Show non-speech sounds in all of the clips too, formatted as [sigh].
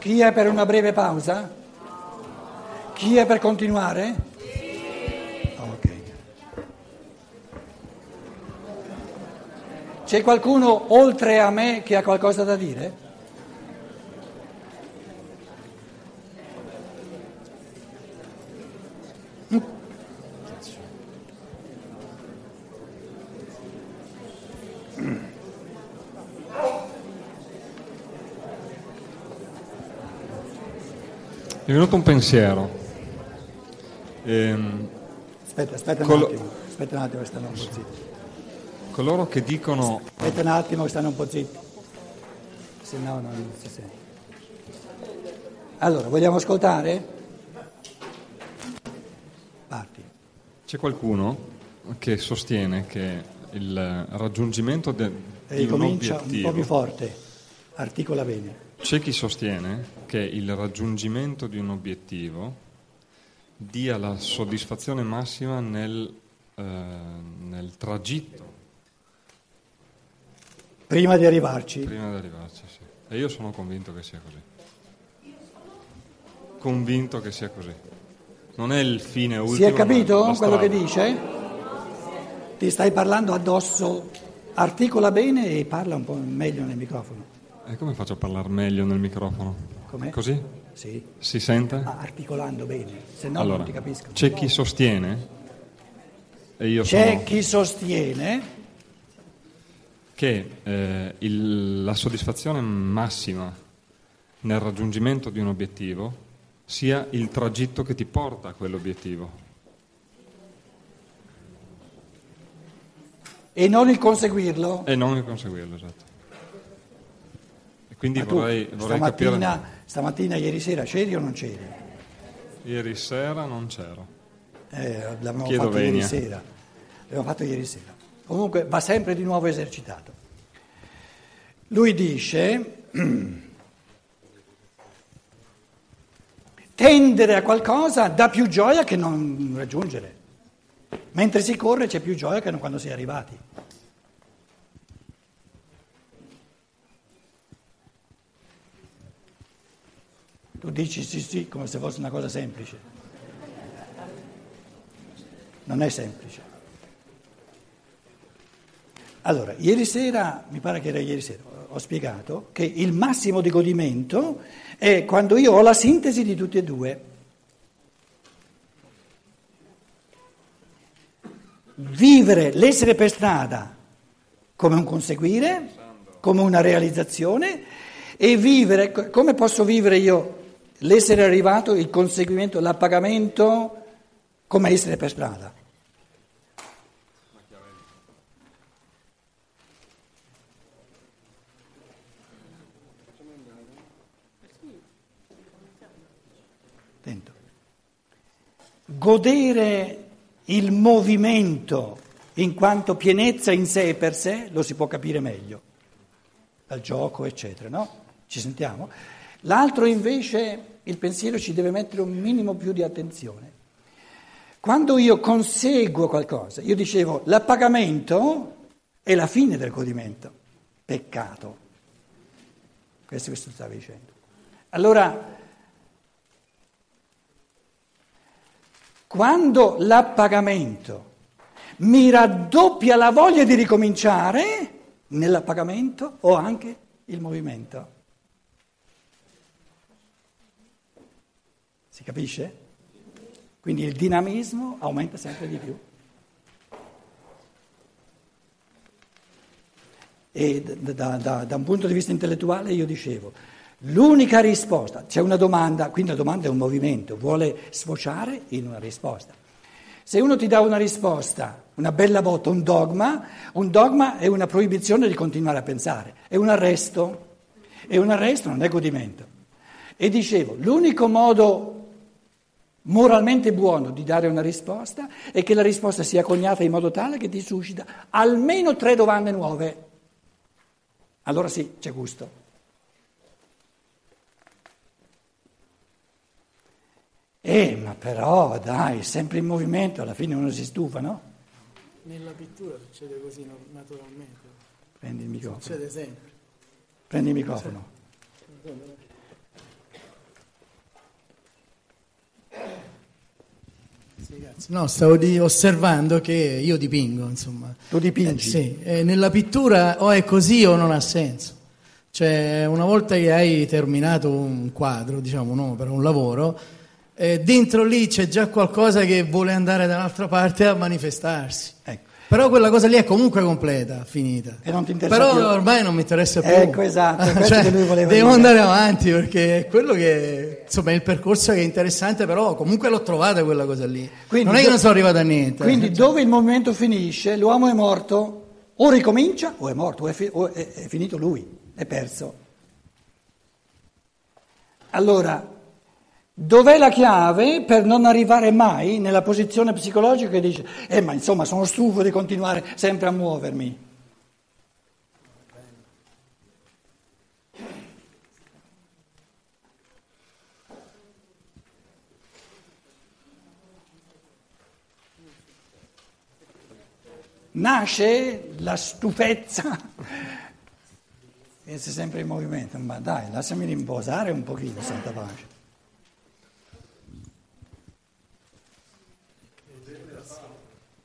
Chi è per una breve pausa? Chi è per continuare? Ok. C'è qualcuno oltre a me che ha qualcosa da dire? È venuto un pensiero. Ehm, Aspetta, aspetta un Col- attimo, aspetta un attimo che stanno un po' zitti. coloro che dicono Aspetta un attimo che stanno un po' zitti. Se no non si sente. Allora, vogliamo ascoltare? Parti. c'è qualcuno che sostiene che il raggiungimento de- di un Ricomincia un po' più forte, articola bene. C'è chi sostiene che il raggiungimento di un obiettivo dia la soddisfazione massima nel, eh, nel tragitto Prima di arrivarci, prima di arrivarci. sì. E io sono convinto che sia così. Convinto che sia così. Non è il fine ultimo. si è capito quello che dice? Ti stai parlando addosso, articola bene e parla un po' meglio nel microfono. E come faccio a parlare meglio nel microfono? Com'è? Così? Sì, Si sente? ah, articolando bene, se no allora, non ti capisco. c'è chi sostiene, e io C'è sono... chi sostiene che eh, il- la soddisfazione massima nel raggiungimento di un obiettivo sia il tragitto che ti porta a quell'obiettivo. e non il conseguirlo. E non il conseguirlo, esatto. Quindi vorrei, vorrei capire... stamattina, stamattina, ieri sera c'eri o non c'eri? Ieri sera non c'ero. Eh, l'abbiamo Chiedo fatto ieri venia. sera. L'abbiamo fatto ieri sera. Comunque va sempre di nuovo esercitato. Lui dice [clears throat] tendere a qualcosa dà più gioia che non raggiungere. Mentre si corre c'è più gioia che non quando si è arrivati. Tu dici sì sì come se fosse una cosa semplice. Non è semplice. Allora, ieri sera, mi pare che era ieri sera, ho spiegato che il massimo di godimento è quando io ho la sintesi di tutti e due. Vivere, l'essere per strada come un conseguire, come una realizzazione e vivere, come posso vivere io l'essere arrivato, il conseguimento, l'appagamento come essere per strada? Attento. Godere il movimento in quanto pienezza in sé e per sé lo si può capire meglio, dal gioco, eccetera, no? Ci sentiamo? L'altro invece, il pensiero ci deve mettere un minimo più di attenzione. Quando io conseguo qualcosa, io dicevo, l'appagamento è la fine del godimento, peccato. Questo che tu stavi dicendo. Allora, quando l'appagamento mi raddoppia la voglia di ricominciare, nell'appagamento ho anche il movimento. Si capisce? Quindi il dinamismo aumenta sempre di più. E da, da- da un punto di vista intellettuale io dicevo, l'unica risposta, c'è una domanda, quindi la domanda è un movimento, vuole sfociare in una risposta. Se uno ti dà una risposta, una bella botta, un dogma, un dogma è una proibizione di continuare a pensare, è un arresto, e un arresto non è godimento. E dicevo, l'unico modo moralmente buono di dare una risposta è che la risposta sia coniata in modo tale che ti suscita almeno tre domande nuove. Allora sì, c'è gusto. Eh, ma però dai, sempre in movimento, alla fine uno si stufa, no? Nella pittura succede così naturalmente, Prendi il microfono. succede sempre. Prendi il microfono. No, stavo di- osservando che io dipingo, insomma. Tu dipingi? Eh, sì, e nella pittura o è così o non ha senso. Cioè, una volta che hai terminato un quadro, diciamo un'opera, un lavoro, eh, dentro lì c'è già qualcosa che vuole andare da un'altra parte a manifestarsi. Ecco. Però quella cosa lì è comunque completa, finita. E non ti interessa Però più? ormai non mi interessa più. Ecco, esatto, questo [laughs] Cioè, che lui voleva devo dire. andare avanti perché è quello che, insomma, è il percorso che è interessante, però comunque l'ho trovata quella cosa lì. Quindi non è che non sono arrivato a niente. Quindi dove il movimento finisce, l'uomo è morto, o ricomincia o è morto, o è, fi- o è- è finito lui, è perso. Allora, dov'è la chiave per non arrivare mai nella posizione psicologica che dice, eh ma insomma sono stufo di continuare sempre a muovermi? Nasce la stufezza, [laughs] e sei sempre in movimento, ma dai, lasciami riposare un pochino, santa pace.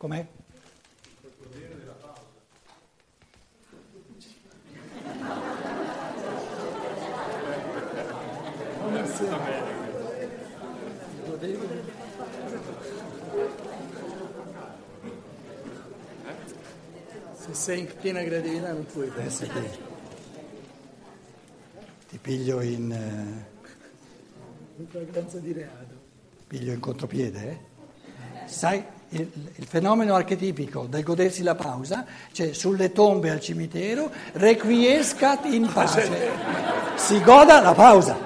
Com'è? Se sei in piena creatività non puoi. Adesso ti, ti piglio in, eh, In flagranza di reato. piglio in contropiede, eh? Sai, il, il fenomeno archetipico del godersi la pausa c'è sulle tombe al cimitero, requiescat in pace, [laughs] si goda la pausa.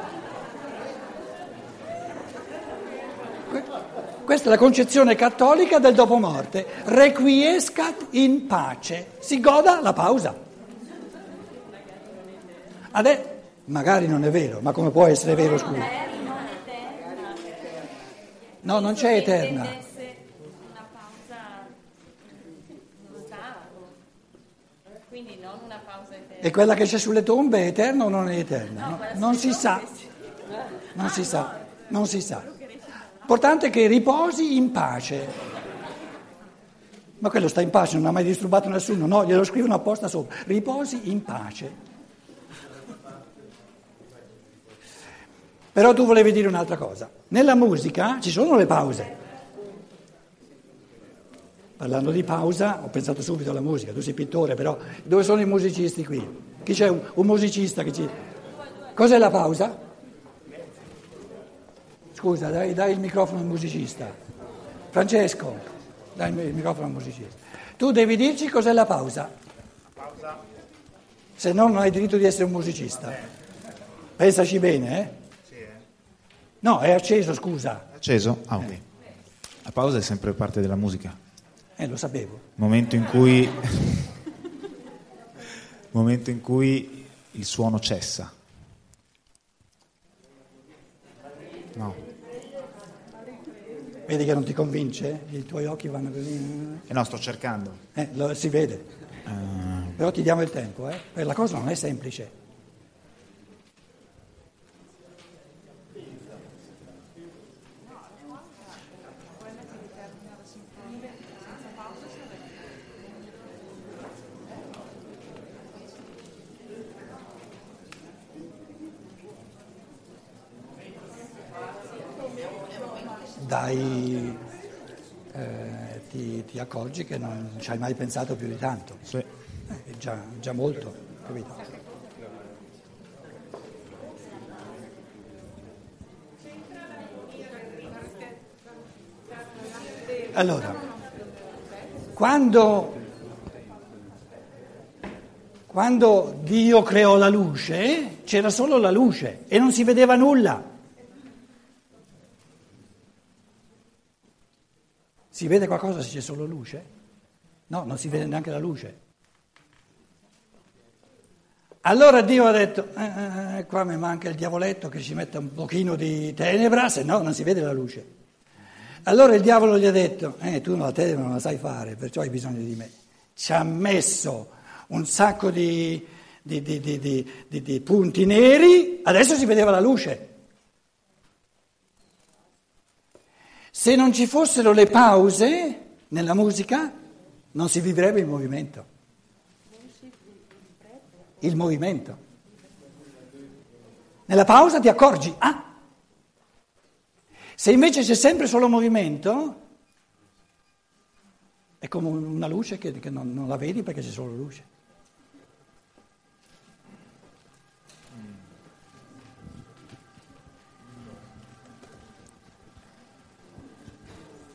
Que- Questa è la concezione cattolica del dopomorte, requiescat in pace, si goda la pausa. Adesso, magari non è vero, ma come può essere vero, scusa? No, non c'è eterna. Intendesse una pausa non stava. Quindi non una pausa eterna. E quella che c'è sulle tombe è eterna o non è eterna? No, non si sa, non si sa, non si sa. L'importante è che riposi in pace. Ma quello sta in pace, non ha mai disturbato nessuno, no, glielo scrivono apposta sopra. Riposi in pace. Però tu volevi dire un'altra cosa. Nella musica ci sono le pause. Parlando di pausa, ho pensato subito alla musica, tu sei pittore, però dove sono i musicisti qui? Chi c'è un, un musicista che ci... Cos'è la pausa? Scusa, dai, dai il microfono al musicista. Francesco, dai il microfono al musicista. Tu devi dirci cos'è la pausa. Se no non hai diritto di essere un musicista. Pensaci bene, eh? No, è acceso, scusa. Acceso? Ah, ok. La pausa è sempre parte della musica. Eh, lo sapevo. Momento in cui [laughs] momento in cui il suono cessa. No. Vedi che non ti convince? I tuoi occhi vanno così. Eh no, sto cercando. Eh, lo- si vede. Eh, Però ti diamo il tempo, eh? Perché la cosa non è semplice. Dai, eh, ti, ti accorgi che non ci hai mai pensato più di tanto. sì. Eh, È già, già molto, capito? Allora, quando, quando Dio creò la luce, c'era solo la luce e non si vedeva nulla. Si vede qualcosa se c'è solo luce? No, non si vede neanche la luce. Allora Dio ha detto, "Eh, eh, qua mi manca il diavoletto che ci mette un pochino di tenebra, se no non si vede la luce. Allora il diavolo gli ha detto, eh, tu la tenebra non la sai fare, perciò hai bisogno di me. Ci ha messo un sacco di- di- di- di punti neri, adesso si vedeva la luce. Se non ci fossero le pause nella musica, non si vivrebbe il movimento. Il movimento. Nella pausa ti accorgi, ah! Se invece c'è sempre solo movimento, è come una luce che, che non, non la vedi perché c'è solo luce.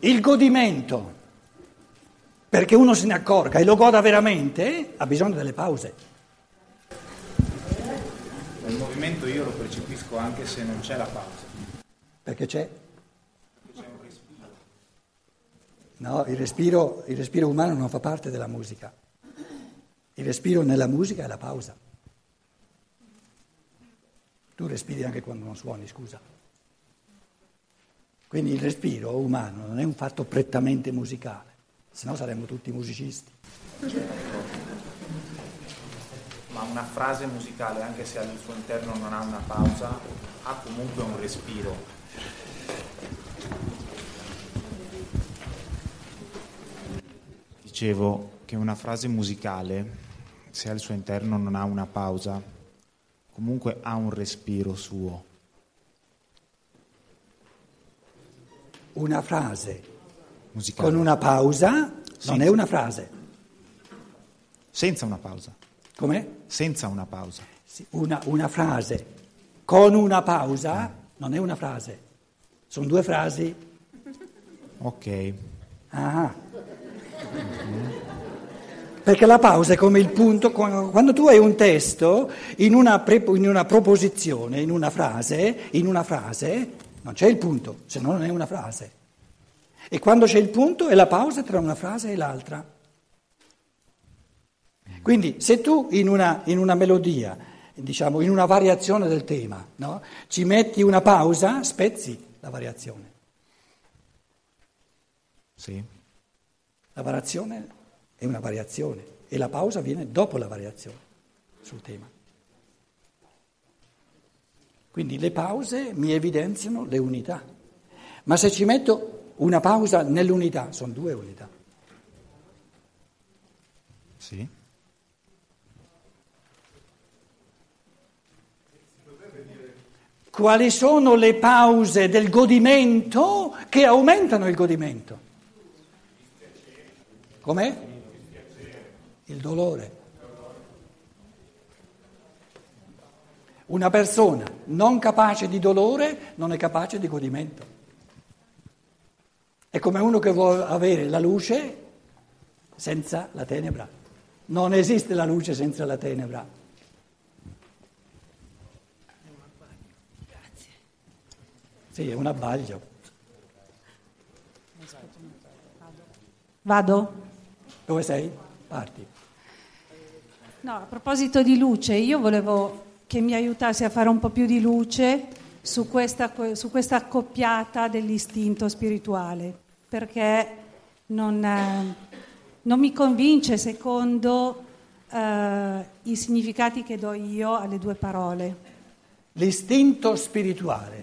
Il godimento, perché uno se ne accorga e lo goda veramente, ha bisogno delle pause. Il movimento io lo percepisco anche se non c'è la pausa. Perché c'è? No, il respiro, il respiro umano non fa parte della musica. Il respiro nella musica è la pausa. Tu respiri anche quando non suoni, scusa. Quindi il respiro umano non è un fatto prettamente musicale, se no saremmo tutti musicisti. Ma una frase musicale, anche se al suo interno non ha una pausa, ha comunque un respiro. Dicevo che una frase musicale, se al suo interno non ha una pausa, comunque ha un respiro suo. Una frase Musicale. con una pausa non Sì. è una frase. Senza una pausa. Com'è? Senza una pausa. Sì, Una, una frase con una pausa non è una frase. Sono due frasi. Ok. Ah. Perché la pausa è come il punto, quando tu hai un testo in una, prepo- in una proposizione, in una frase, in una frase, non c'è il punto, se no non è una frase. E quando c'è il punto è la pausa tra una frase e l'altra. Quindi se tu in una, in una melodia, diciamo in una variazione del tema, no, ci metti una pausa, spezzi la variazione. Sì. La variazione è una variazione e la pausa viene dopo la variazione sul tema. Quindi le pause mi evidenziano le unità, ma se ci metto una pausa nell'unità, sono due unità. Sì. Quali sono le pause del godimento che aumentano il godimento? Com'è? Il dolore. Una persona non capace di dolore non è capace di godimento. È come uno che vuole avere la luce senza la tenebra. Non esiste la luce senza la tenebra. Sì, è un abbaglio. Vado? Dove sei? Parti. No, a proposito di luce, io volevo che mi aiutassi a fare un po' più di luce su questa, su questa accoppiata dell'istinto spirituale, perché non, eh, non mi convince secondo eh, i significati che do io alle due parole. L'istinto spirituale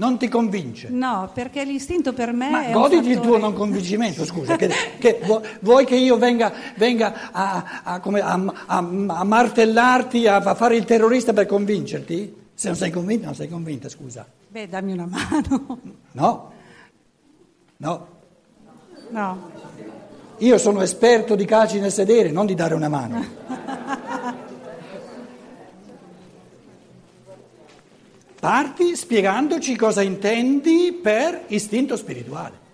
non ti convince. No, perché l'istinto per me Ma è goditi il fattore- tuo non convincimento, scusa, che, che vu- vuoi che io venga, venga a, a- come- a- a- martellarti, a, a fare il terrorista per convincerti? Se non sei convinta, non sei convinta, scusa. Beh, dammi una mano. No, no. No. Io sono esperto di calci nel sedere, non di dare una mano. [laughs] Parti spiegandoci cosa intendi per istinto spirituale.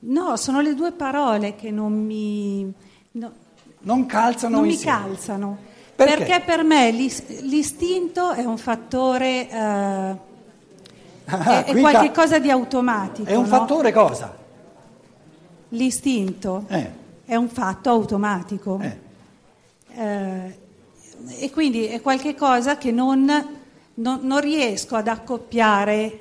No, sono le due parole che non mi... no- Non calzano non mi insieme. calzano. Perché? Perché? per me l'is- l'istinto è un fattore, eh, Ah, è, è qui qualche ca- cosa di automatico. È un no? fattore cosa? L'istinto Eh, è un fatto automatico. eh. Eh, e quindi è qualche cosa che non, non- non riesco ad accoppiare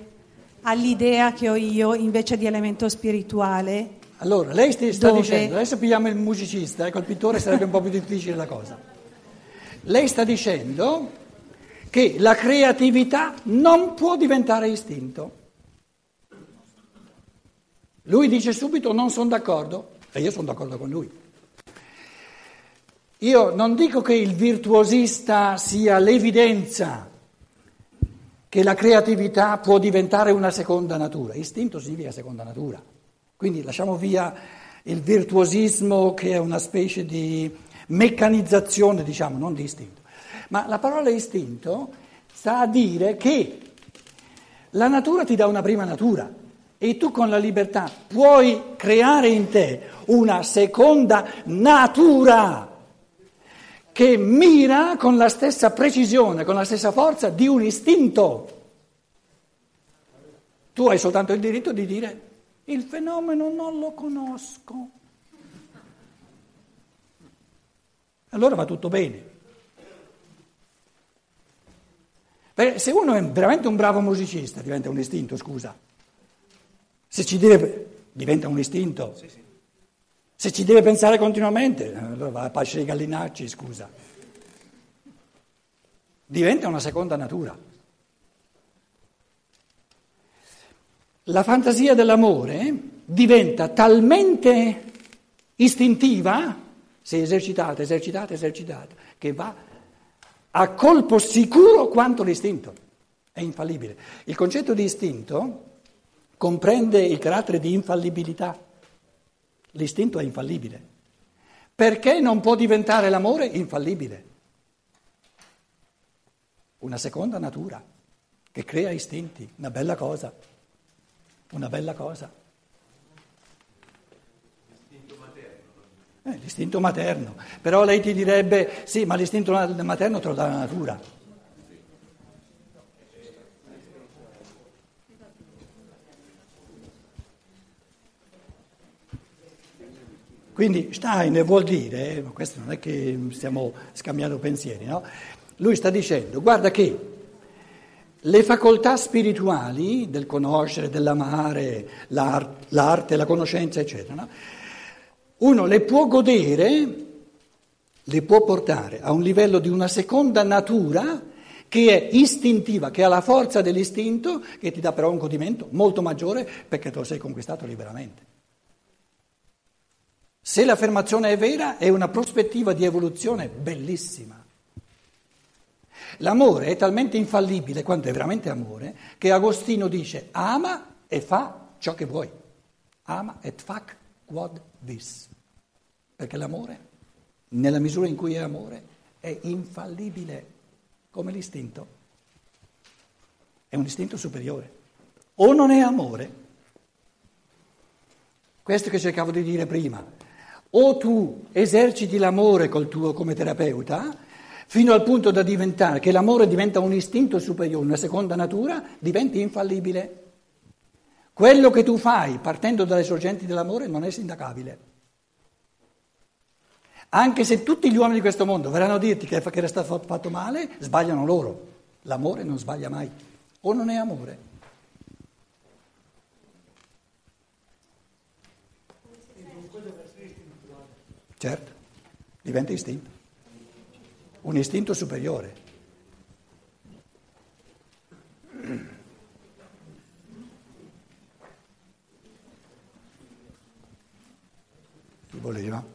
all'idea che ho io invece di elemento spirituale. Allora, lei sta Dove? dicendo, adesso pigliamo il musicista, ecco il pittore sarebbe un po' più difficile la cosa. Lei sta dicendo che la creatività non può diventare istinto. Lui dice subito non sono d'accordo e io sono d'accordo con lui. Io non dico che il virtuosista sia l'evidenza che la creatività può diventare una seconda natura. Istinto significa seconda natura. Quindi lasciamo via il virtuosismo che è una specie di meccanizzazione, diciamo, non di istinto. Ma la parola istinto sta a dire che la natura ti dà una prima natura e tu con la libertà puoi creare in te una seconda natura che mira con la stessa precisione, con la stessa forza di un istinto. Tu hai soltanto il diritto di dire il fenomeno non lo conosco. Allora va tutto bene. Perché se uno è veramente un bravo musicista, diventa un istinto, scusa. Se ci deve, diventa un istinto. Sì, sì. Se ci deve pensare continuamente, allora va a pascere i gallinacci, scusa. Diventa una seconda natura. La fantasia dell'amore diventa talmente istintiva, se esercitata, esercitata, esercitata, che va a colpo sicuro quanto l'istinto. È infallibile. Il concetto di istinto comprende il carattere di infallibilità. L'istinto è infallibile. Perché non può diventare l'amore infallibile? Una seconda natura che crea istinti, una bella cosa, una bella cosa. L'istinto materno. Eh, l'istinto materno. Però lei ti direbbe, sì, ma l'istinto materno te lo dà la natura. Quindi Stein vuol dire, ma questo non è che stiamo scambiando pensieri, no? Lui sta dicendo, guarda che le facoltà spirituali del conoscere, dell'amare, l'arte, l'arte la conoscenza, eccetera, no? uno le può godere, le può portare a un livello di una seconda natura che è istintiva, che ha la forza dell'istinto, che ti dà però un godimento molto maggiore perché te lo sei conquistato liberamente. Se l'affermazione è vera, è una prospettiva di evoluzione bellissima. L'amore è talmente infallibile quanto è veramente amore che Agostino dice ama e fa ciò che vuoi. Ama et fac quod vis. Perché l'amore, nella misura in cui è amore, è infallibile come l'istinto. È un istinto superiore. O non è amore. Questo che cercavo di dire prima o tu eserciti l'amore col tuo come terapeuta, fino al punto da diventare che l'amore diventa un istinto superiore, una seconda natura, diventi infallibile. Quello che tu fai partendo dalle sorgenti dell'amore non è sindacabile. Anche se tutti gli uomini di questo mondo verranno a dirti che era stato fatto male, sbagliano loro. L'amore non sbaglia mai. O non è amore. Certo, diventa istinto, un istinto superiore. Chi voleva?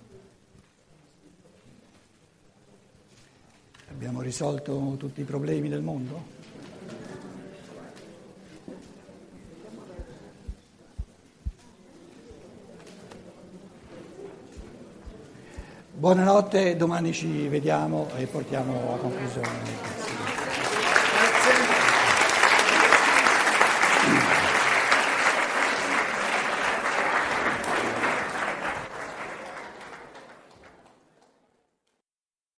Abbiamo risolto tutti i problemi del mondo? Buonanotte, domani ci vediamo e portiamo a conclusione.